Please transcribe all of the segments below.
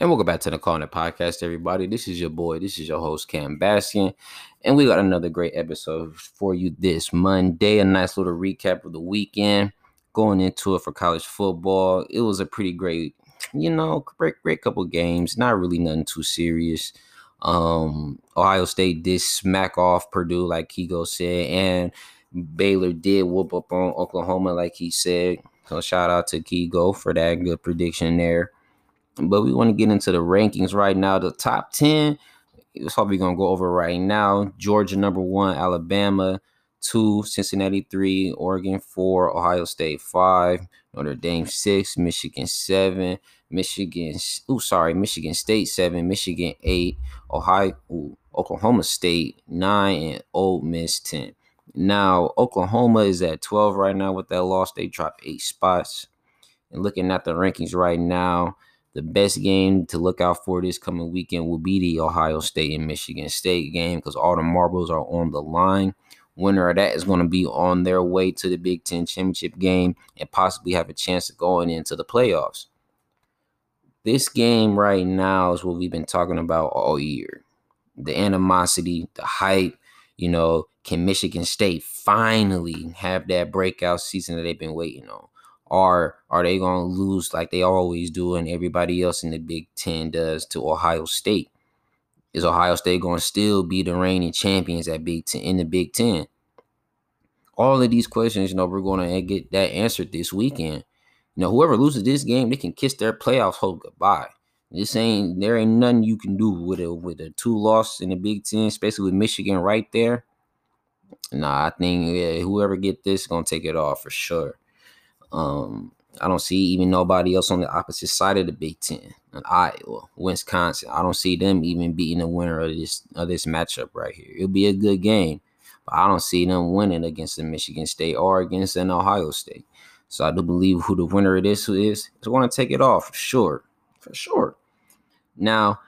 And welcome back to the It Podcast, everybody. This is your boy, this is your host, Cam Baskin. And we got another great episode for you this Monday. A nice little recap of the weekend. Going into it for college football. It was a pretty great, you know, great, great couple games. Not really nothing too serious. Um, Ohio State did smack off Purdue, like Kigo said, and Baylor did whoop up on Oklahoma, like he said. So shout out to Kigo for that good prediction there. But we want to get into the rankings right now. The top 10, it's probably going to go over right now. Georgia, number one, Alabama, two, Cincinnati, three, Oregon, four, Ohio State, five, Notre Dame, six, Michigan, seven, Michigan, oh, sorry, Michigan State, seven, Michigan, eight, Ohio, ooh, Oklahoma State, nine, and Ole Miss, 10. Now, Oklahoma is at 12 right now with that loss. They dropped eight spots. And looking at the rankings right now, the best game to look out for this coming weekend will be the Ohio State and Michigan State game because all the marbles are on the line. Winner of that is going to be on their way to the Big Ten championship game and possibly have a chance of going into the playoffs. This game right now is what we've been talking about all year. The animosity, the hype, you know, can Michigan State finally have that breakout season that they've been waiting on? Or are they going to lose like they always do and everybody else in the Big Ten does to Ohio State? Is Ohio State going to still be the reigning champions at Big Ten in the Big Ten? All of these questions, you know, we're going to get that answered this weekend. You know, whoever loses this game, they can kiss their playoffs hope goodbye. This ain't there ain't nothing you can do with it with a two loss in the Big Ten, especially with Michigan right there. Nah, I think yeah, whoever get this gonna take it off for sure. Um, I don't see even nobody else on the opposite side of the Big Ten. And Iowa, Wisconsin. I don't see them even beating the winner of this of this matchup right here. It'll be a good game, but I don't see them winning against the Michigan State or against an Ohio State. So I do believe who the winner of this is is going to take it off for sure, for sure. Now,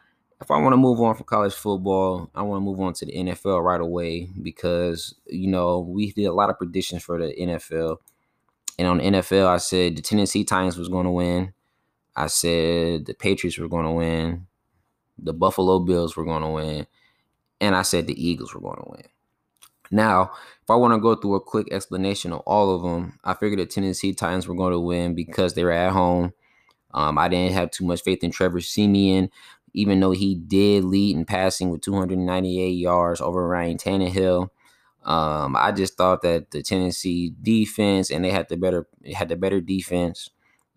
if I want to move on from college football, I want to move on to the NFL right away because you know we did a lot of predictions for the NFL and on NFL, I said the Tennessee Titans was going to win. I said the Patriots were going to win. The Buffalo Bills were going to win. And I said the Eagles were going to win. Now, if I want to go through a quick explanation of all of them, I figured the Tennessee Titans were going to win because they were at home. Um, I didn't have too much faith in Trevor Siemian, even though he did lead in passing with 298 yards over Ryan Tannehill. Um, I just thought that the Tennessee defense and they had the better had the better defense.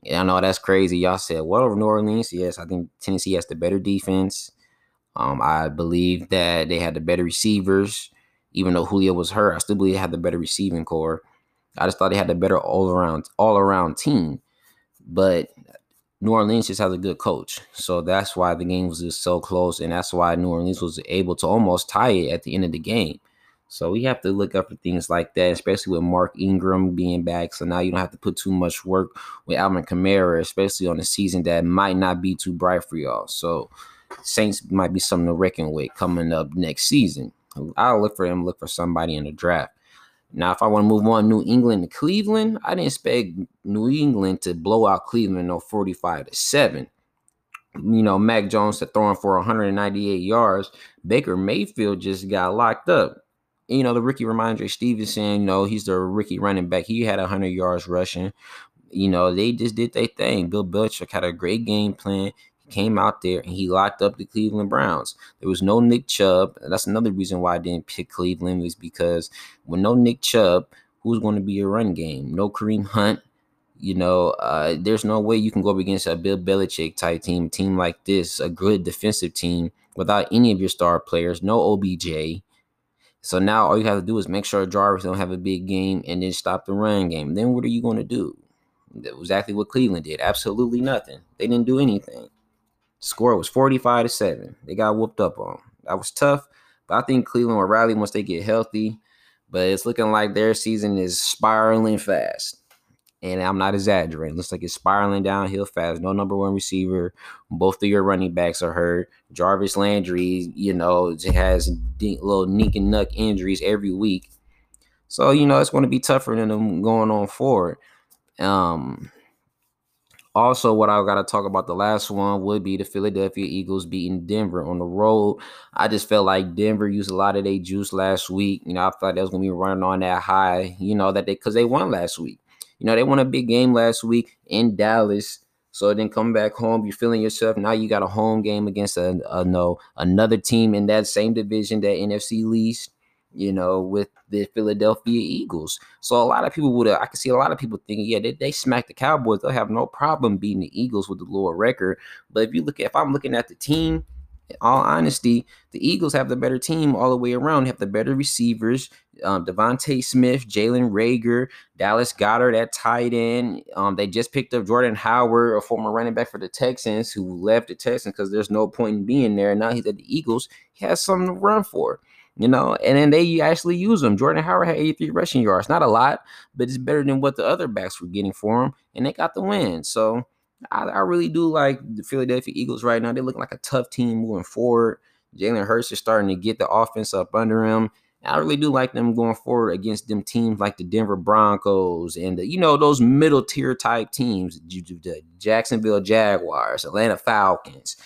And I know that's crazy. Y'all said, what over New Orleans? Yes, I think Tennessee has the better defense. Um, I believe that they had the better receivers, even though Julio was hurt. I still believe they had the better receiving core. I just thought they had the better all around all around team. But New Orleans just has a good coach. So that's why the game was just so close. And that's why New Orleans was able to almost tie it at the end of the game. So we have to look up for things like that, especially with Mark Ingram being back. So now you don't have to put too much work with Alvin Kamara, especially on a season that might not be too bright for y'all. So Saints might be something to reckon with coming up next season. I'll look for them, look for somebody in the draft. Now, if I want to move on, New England to Cleveland, I didn't expect New England to blow out Cleveland no 45 to 7 you know, Mac Jones to throwing for 198 yards. Baker Mayfield just got locked up you know, the rookie Rhamondre Stevenson, you know, he's the rookie running back. He had 100 yards rushing. You know, they just did their thing. Bill Belichick had a great game plan. He came out there and he locked up the Cleveland Browns. There was no Nick Chubb. That's another reason why I didn't pick Cleveland was because with no Nick Chubb, who's going to be a run game? No Kareem Hunt. You know, uh, there's no way you can go up against a Bill Belichick type team, team like this, a good defensive team without any of your star players, no OBJ so now all you have to do is make sure Jarvis don't have a big game and then stop the run game. Then what are you going to do? That was exactly what Cleveland did. Absolutely nothing. They didn't do anything. Score was 45 to 7. They got whooped up on. That was tough. But I think Cleveland will rally once they get healthy. But it's looking like their season is spiraling fast and I'm not exaggerating. Looks like it's spiraling downhill fast. No number one receiver. Both of your running backs are hurt. Jarvis Landry, you know, has little nick and nuck injuries every week. So, you know, it's going to be tougher than them going on forward. Um, Also, what I got to talk about the last one would be the Philadelphia Eagles beating Denver on the road. I just felt like Denver used a lot of their juice last week. You know, I thought they was gonna be running on that high. You know that they because they won last week. You know, they won a big game last week in Dallas. So then come back home, you're feeling yourself. Now you got a home game against a, a no another team in that same division that NFC least you know, with the Philadelphia Eagles. So a lot of people would, I can see a lot of people thinking, yeah, they, they smack the Cowboys. They'll have no problem beating the Eagles with the lower record. But if you look at, if I'm looking at the team, in all honesty, the Eagles have the better team all the way around. Have the better receivers. Um, DeVonta Smith, Jalen Reagor, Dallas Goedert at tight end. Um, they just picked up Jordan Howard, a former running back for the Texans, who left the Texans because there's no point in being there. Now he's at the Eagles. He has something to run for you know, and then they actually use him. Jordan Howard had 83 rushing yards, not a lot, but it's better than what the other backs were getting for him, and they got the win. So I, I really do like the Philadelphia Eagles right now. They look like a tough team moving forward. Jalen Hurts is starting to get the offense up under him. I really do like them going forward against them teams like the Denver Broncos and the, you know those middle tier type teams, the Jacksonville Jaguars, Atlanta Falcons.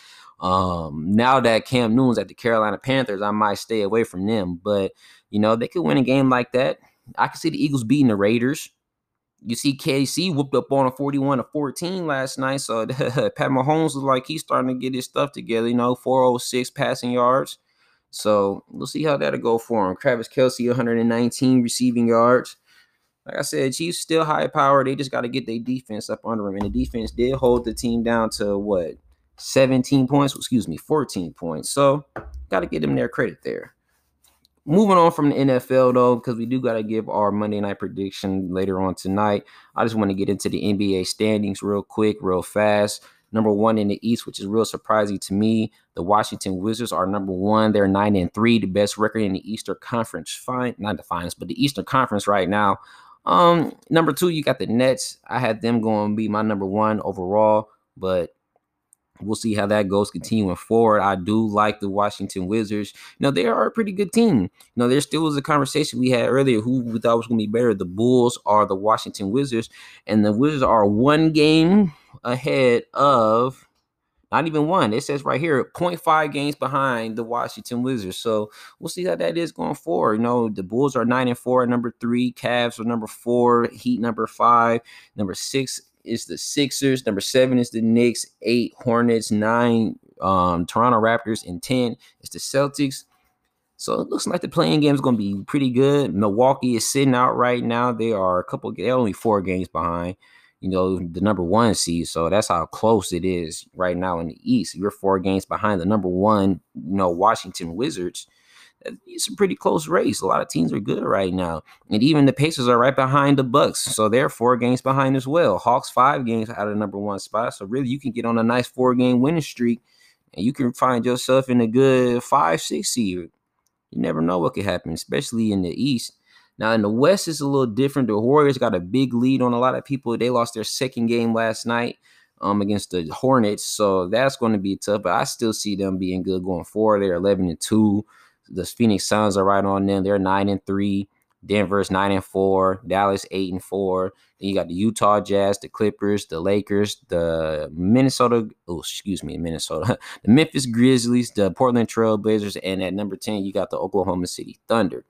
Um, now that Cam Newton's at the Carolina Panthers, I might stay away from them. But you know, they could win a game like that. I can see the Eagles beating the Raiders. You see KC whooped up on a 41 to 14 last night. So Pat Mahomes was like he's starting to get his stuff together, you know, 406 passing yards. So we'll see how that'll go for him. Travis Kelce, 119 receiving yards. Like I said, Chiefs still high power. They just got to get their defense up under him. And the defense did hold the team down to what 17 points, excuse me, 14 points. So got to give them their credit there. Moving on from the NFL though, because we do got to give our Monday night prediction later on tonight. I just want to get into the NBA standings real quick, real fast. Number one in the East, which is real surprising to me. The Washington Wizards are number one. They're nine and three, the best record in the Eastern Conference. Fine, not the finals, but the Eastern Conference right now. Um, number two, you got the Nets. I had them going to be my number one overall, but We'll see how that goes continuing forward. I do like the Washington Wizards. You know, they are a pretty good team. You know, there still was a conversation we had earlier who we thought was going to be better, the Bulls or the Washington Wizards. And the Wizards are one game ahead of not even one. It says right here 0.5 games behind the Washington Wizards. So we'll see how that is going forward. You know, the Bulls are nine and four at number three, Cavs are number four, Heat number five, number six is the Sixers. Number seven is the Knicks. Eight Hornets. Nine um, Toronto Raptors. And ten is the Celtics. So it looks like the playing game is going to be pretty good. Milwaukee is sitting out right now. They are a couple. They're only four games behind. You know the number one seed. So that's how close it is right now in the East. You're four games behind the number one. You know Washington Wizards it's a pretty close race. A lot of teams are good right now, and even the Pacers are right behind the Bucks, so they're four games behind as well. Hawks five games out of number one spot, so really you can get on a nice four game winning streak, and you can find yourself in a good five six seed. You never know what could happen, especially in the East. Now in the West, it's a little different. The Warriors got a big lead on a lot of people. They lost their second game last night um, against the Hornets, so that's going to be tough. But I still see them being good going forward. They're eleven and two. The Phoenix Suns are right on them. They're nine and three. Denver's nine and four. Dallas eight and four. Then you got the Utah Jazz, the Clippers, the Lakers, the Minnesota. Oh, excuse me, Minnesota. The Memphis Grizzlies, the Portland Trailblazers, and at number ten you got the Oklahoma City Thunder.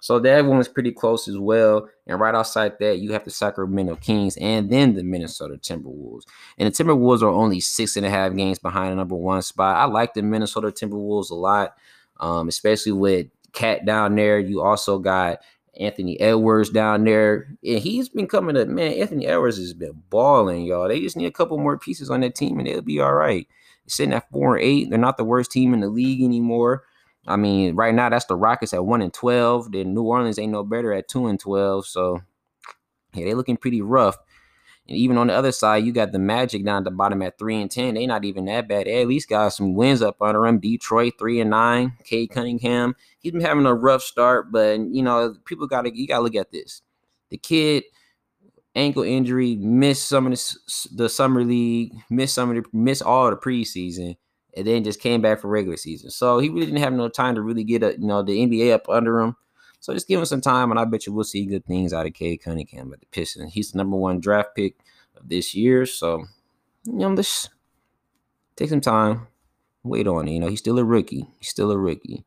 So that one was pretty close as well. And right outside that, you have the Sacramento Kings and then the Minnesota Timberwolves. And the Timberwolves are only six and a half games behind the number one spot. I like the Minnesota Timberwolves a lot um, especially with Cat down there. You also got Anthony Edwards down there, and he's been coming up. Man, Anthony Edwards has been balling, y'all. They just need a couple more pieces on that team, and they'll be all right. sitting at four and eight. They're not the worst team in the league anymore. I mean, right now that's the Rockets at one and twelve. Then New Orleans ain't no better at two and twelve. So yeah, they're looking pretty rough. And even on the other side, you got the Magic down at the bottom at three and ten. They not even that bad. They at least got some wins up under them. Detroit three and nine. Cade Cunningham. He's been having a rough start, but you know people got to you got to look at this. The kid ankle injury, missed some of the, the summer league, missed some of the missed all the preseason, and then just came back for regular season. So he really didn't have no time to really get a, you know the NBA up under him. So just give him some time, and I bet you we'll see good things out of Cade Cunningham at the Pistons. He's the number one draft pick of this year, so you know, just take some time, wait on it. You know, he's still a rookie. He's still a rookie.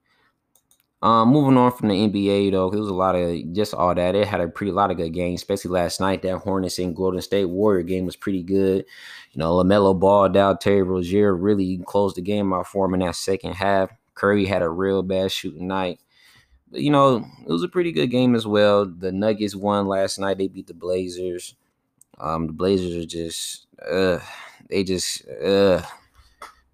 Um, moving on from the NBA though, it was a lot of just all that. It had a pretty lot of good games, especially last night. That Hornets and Golden State Warrior game was pretty good. You know, LaMelo Ball, out. Terry Rozier really closed the game out for him in that second half. Curry had a real bad shooting night. You know, it was a pretty good game as well. The Nuggets won last night. They beat the Blazers. Um, the Blazers are just, uh, they just, uh,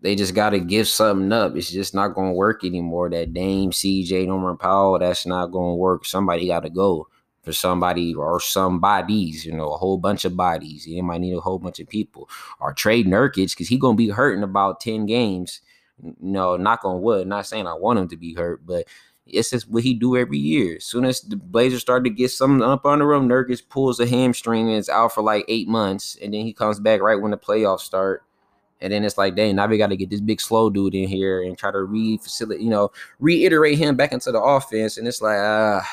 they just got to give something up. It's just not going to work anymore. That Dame, CJ, Norman Powell, that's not going to work. Somebody got to go for somebody or some bodies, you know, a whole bunch of bodies. You might need a whole bunch of people. Or trade Nurkic because he going to be hurting about 10 games. No, knock on wood. Not saying I want him to be hurt, but it's just what he do every year. As soon as the Blazers start to get something up under him, Nurkic pulls a hamstring and is out for like eight months, and then he comes back right when the playoffs start. And then it's like, dang, now we got to get this big slow dude in here and try to re-facilitate, you know, reiterate him back into the offense. And it's like, ah,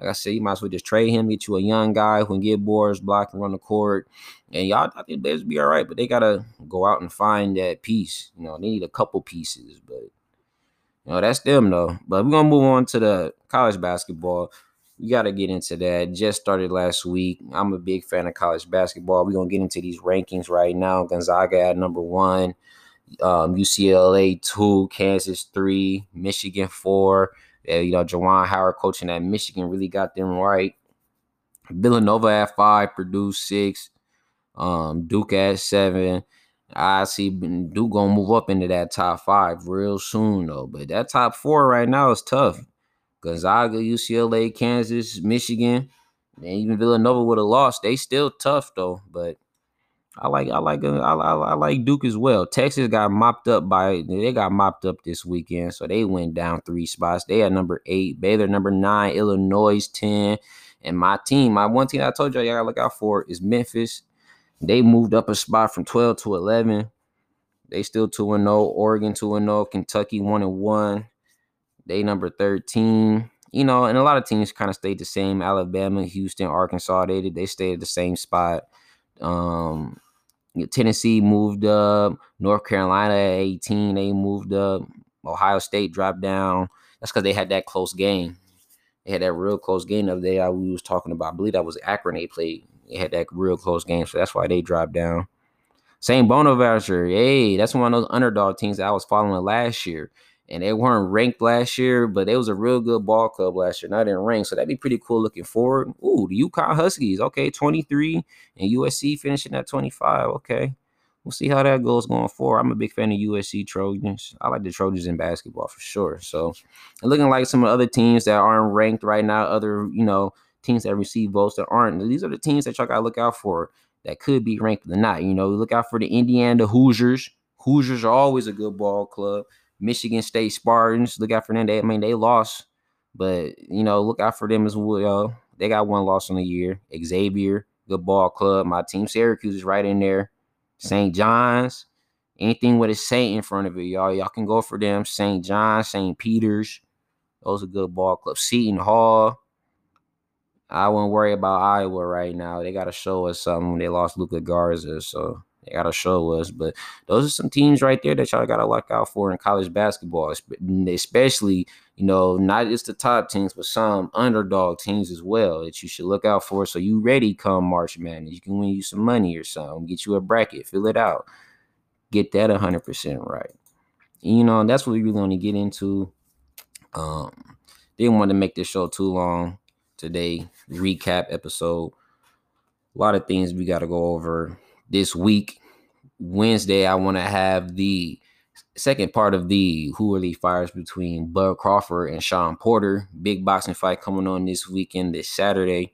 like I said, you might as well just trade him, get you a young guy who can get boards, block, and run the court. And y'all, I think they'll be all right, but they gotta go out and find that piece. You know, they need a couple pieces, but know, that's them though. But we're gonna move on to the college basketball. We got to get into that. Just started last week. I'm a big fan of college basketball. We're to get into these rankings right now. Gonzaga at number one, um, UCLA two, Kansas three, Michigan four. Uh, you know, Juwan Howard coaching at Michigan really got them right. Villanova at five, Purdue six, um, Duke at seven. I see Duke gonna move up into that top five real soon though. But that top four right now is tough. Gonzaga, UCLA, Kansas, Michigan, and even Villanova would have lost. They still tough though, but I like I like uh, I, I, I, like Duke as well. Texas got mopped up by they got mopped up this weekend, so they went down three spots. They had number eight, Baylor number nine, Illinois ten, and my team, my one team I told you you all gotta look out for is Memphis. They moved up a spot from twelve to eleven. They still two and zero. Oregon two and zero. Kentucky one and one. They number 13. You know, and a lot of teams kind of stayed the same. Alabama, Houston, Arkansas, they they stayed at the same spot. Um, Tennessee moved up. North Carolina at 18, they moved up. Ohio State dropped down. That's because they had that close game. They had that real close game the day I, we was talking about. I believe that was Akron they played. They had that real close game, so that's why they dropped down. St. Bonaventure, hey, that's one of those underdog teams that I was following last year and they weren't ranked last year, but they was a real good ball club last year. Not in rank, so that'd be pretty cool looking forward. Ooh, the UConn Huskies, okay, 23, and USC finishing at 25. Okay, we'll see how that goes going forward. I'm a big fan of USC Trojans. I like the Trojans in basketball for sure. So, looking like some other teams that aren't ranked right now, other you know teams that receive votes that aren't. These are the teams that y'all gotta look out for that could be ranked or not. You know, look out for the Indiana Hoosiers. Hoosiers are always a good ball club. Michigan State Spartans. Look out for them. They, I mean, they lost, but you know, look out for them as well. They got one loss on the year. Xavier, good ball club. My team, Syracuse, is right in there. St. John's, anything with a Saint in front of it, y'all. Y'all can go for them. St. John, St. Peter's. Those are good ball clubs. Seton Hall. I wouldn't worry about Iowa right now. They got to show us something. They lost Luka Garza, so they gotta show us. But those are some teams right there that y'all gotta look out for in college basketball, especially you know not just the top teams, but some underdog teams as well that you should look out for. So you ready come March Madness, you can win you some money or something, get you a bracket, fill it out, get that hundred percent right. You know that's what we really want to get into. Um, didn't want to make this show too long today. Recap episode. A lot of things we got to go over this week. Wednesday, I want to have the second part of the who are the fires between Bud Crawford and Shawn Porter. Big boxing fight coming on this weekend, this Saturday.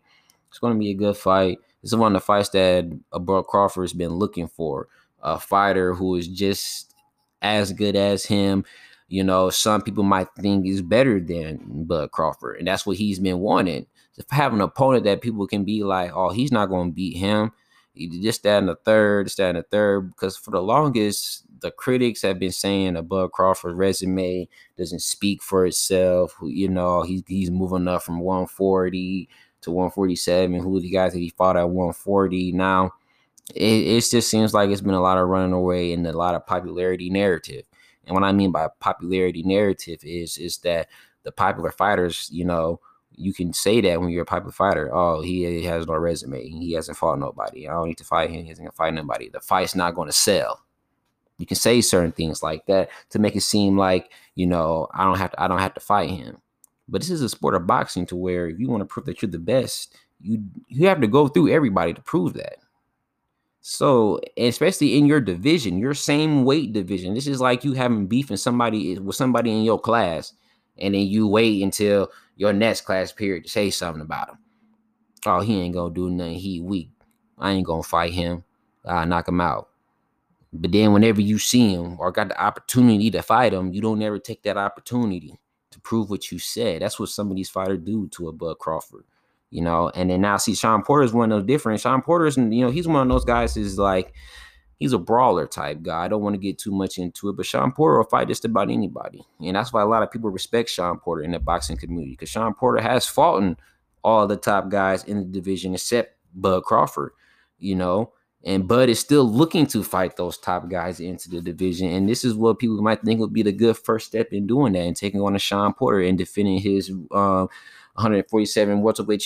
It's going to be a good fight. Is one of the fights that Bud Crawford has been looking for. A fighter who is just as good as him. You know, some people might think is better than Bud Crawford, and that's what he's been wanting. Have an opponent that people can be like, oh, he's not going to beat him just that and the third, just that and the third. Because for the longest, the critics have been saying Bud Crawford's resume doesn't speak for itself. You know, he's he's moving up from 140 to 147. Who the guys that he fought at 140 now? it, it just seems like it's been a lot of running away and a lot of popularity narrative. And what I mean by popularity narrative is is that the popular fighters, you know, you can say that when you're a popular fighter. Oh, he has no resume. He hasn't fought nobody. I don't need to fight him. He hasn't fight nobody. The fight's not going to sell. You can say certain things like that to make it seem like you know I don't have to. I don't have to fight him. But this is a sport of boxing to where if you want to prove that you're the best, you you have to go through everybody to prove that. So, especially in your division, your same weight division, this is like you having beef in somebody with somebody in your class, and then you wait until your next class period to say something about him. Oh, he ain't gonna do nothing. He weak. I ain't gonna fight him. I knock him out. But then whenever you see him or got the opportunity to fight him, you don't ever take that opportunity to prove what you said. That's what some of these fighters do to a Bud Crawford you know. And then now see Shawn Porter is one of those different. Shawn Porter's, you know, he's one of those guys is like he's a brawler type guy. I don't want to get too much into it, but Shawn Porter will fight just about anybody, and that's why a lot of people respect Shawn Porter in the boxing community because Shawn Porter has fought in all the top guys in the division except Bud Crawford, you know. And Bud is still looking to fight those top guys into the division. And this is what people might think would be the good first step in doing that and taking on a Shawn Porter and defending his um, 147 welterweight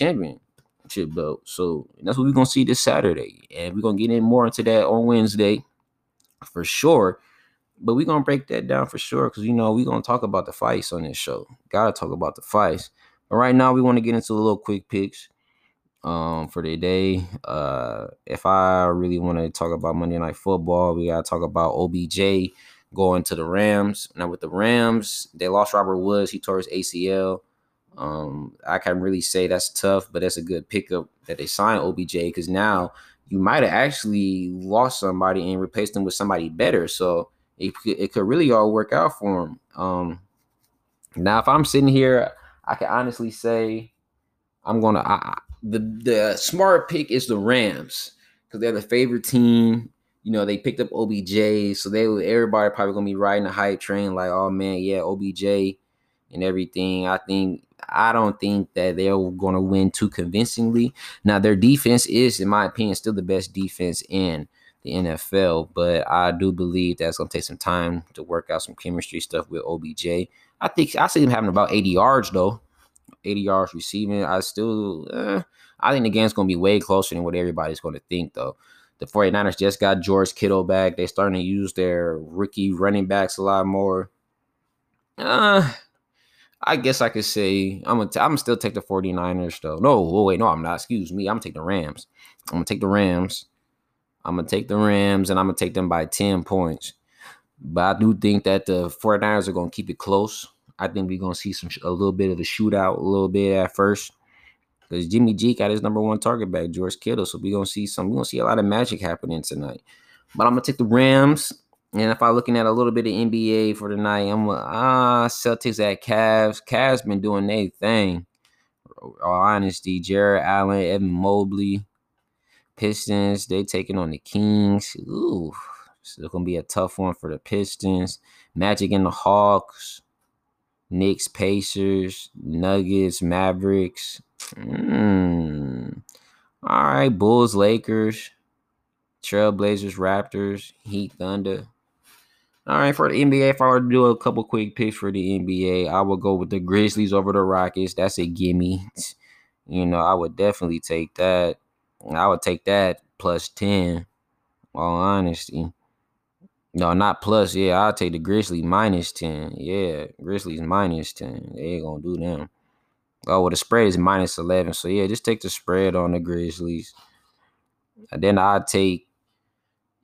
championship belt. So that's what we're gonna see this Saturday, and we're gonna get in more into that on Wednesday for sure. But we're gonna break that down for sure because you know we're gonna talk about the fights on this show. Gotta talk about the fights. But right now we want to get into a little quick picks um for the day. Uh if I really want to talk about Monday night football, we gotta talk about OBJ going to the Rams. Now with the Rams, they lost Robert Woods, he tore his ACL. Um, I can really say that's tough, but that's a good pickup that they signed OBJ because now you might have actually lost somebody and replaced them with somebody better. So it, it could really all work out for him. Um, now, if I'm sitting here, I can honestly say I'm gonna the the smart pick is the Rams because they're the favorite team. You know, they picked up OBJ, so they everybody probably gonna be riding the hype train like, oh man, yeah, OBJ and everything. I think I don't think that they're going to win too convincingly. Now, their defense is, in my opinion, still the best defense in the NFL, but I do believe that's going to take some time to work out some chemistry stuff with OBJ. I think I see him having about 80 yards though, 80 yards receiving. I still, eh, I think the game's going to be way closer than what everybody's going to think though. The 49ers just got George Kittle back. They're starting to use their rookie running backs a lot more. Uh, I guess I could say I'm gonna t- I'm still take the 49ers though. No, oh wait, no, I'm not. Excuse me. I'm gonna take the Rams. I'm gonna take the Rams. I'm gonna take the Rams and I'm gonna take them by 10 points. But I do think that the 49ers are gonna keep it close. I think we're gonna see some a little bit of a shootout, a little bit at first. Because Jimmy G got his number one target back, George Kittle. So we're gonna see some, we're gonna see a lot of magic happening tonight. But I'm gonna take the Rams. And if I'm looking at a little bit of NBA for tonight, I'm like, ah uh, Celtics at Cavs. Cavs been doing their thing. All honesty, Jarrett Allen, Evan Mobley, Pistons. They taking on the Kings. Ooh, it's gonna be a tough one for the Pistons. Magic and the Hawks. Knicks, Pacers, Nuggets, Mavericks. Mm. All right, Bulls, Lakers, Trailblazers, Raptors, Heat, Thunder. All right, for the NBA, if I were to do a couple quick picks for the NBA, I would go with the Grizzlies over the Rockets. That's a gimme. You know, I would definitely take that. I would take that plus 10, all honesty. No, not plus. Yeah, I'll take the Grizzlies minus 10. Yeah, Grizzlies minus 10. They ain't going to do them. Oh, well, the spread is minus 11. So, yeah, just take the spread on the Grizzlies. And then I'll take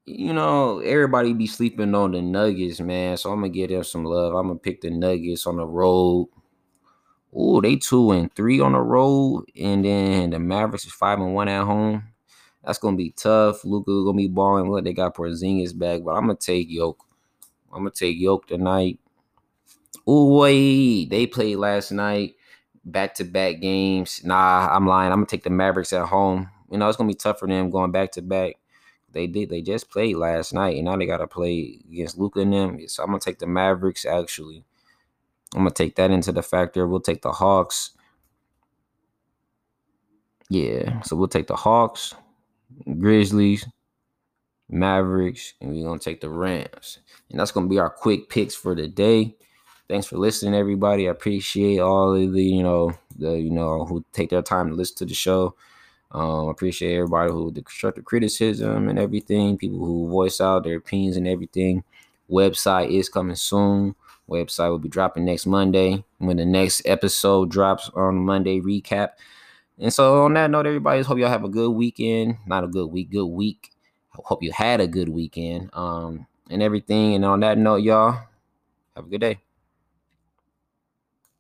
you know, everybody be sleeping on the Nuggets, man. So I'm gonna give them some love. I'm gonna pick the Nuggets on the road. Oh, they two and three on the road, and then the Mavericks is five and one at home. That's gonna be tough. Luka gonna be balling. Look, they got Porzingis back, but I'm gonna take Yoke. I'm gonna take Yoke tonight. Oh wait, they played last night, back to back games. Nah, I'm lying. I'm gonna take the Mavericks at home. You know, it's gonna be tough for them going back to back. They did. They just played last night, and now they got to play against Luka and them. So I'm gonna take the Mavericks. Actually, I'm gonna take that into the factor. We'll take the Hawks. Yeah, so we'll take the Hawks, Grizzlies, Mavericks, and we're gonna take the Rams. And that's gonna be our quick picks for the day. Thanks for listening, everybody. I appreciate all of the, you know, the you know who take their time to listen to the show. Um, appreciate everybody who the constructive criticism and everything, people who voice out their opinions and everything. Website is coming soon. Website will be dropping next Monday when the next episode drops on Monday recap. And so on that note, everybody, hope y'all have a good weekend. Not a good week, good week. Hope you had a good weekend. Um, and everything. And on that note, y'all, have a good day.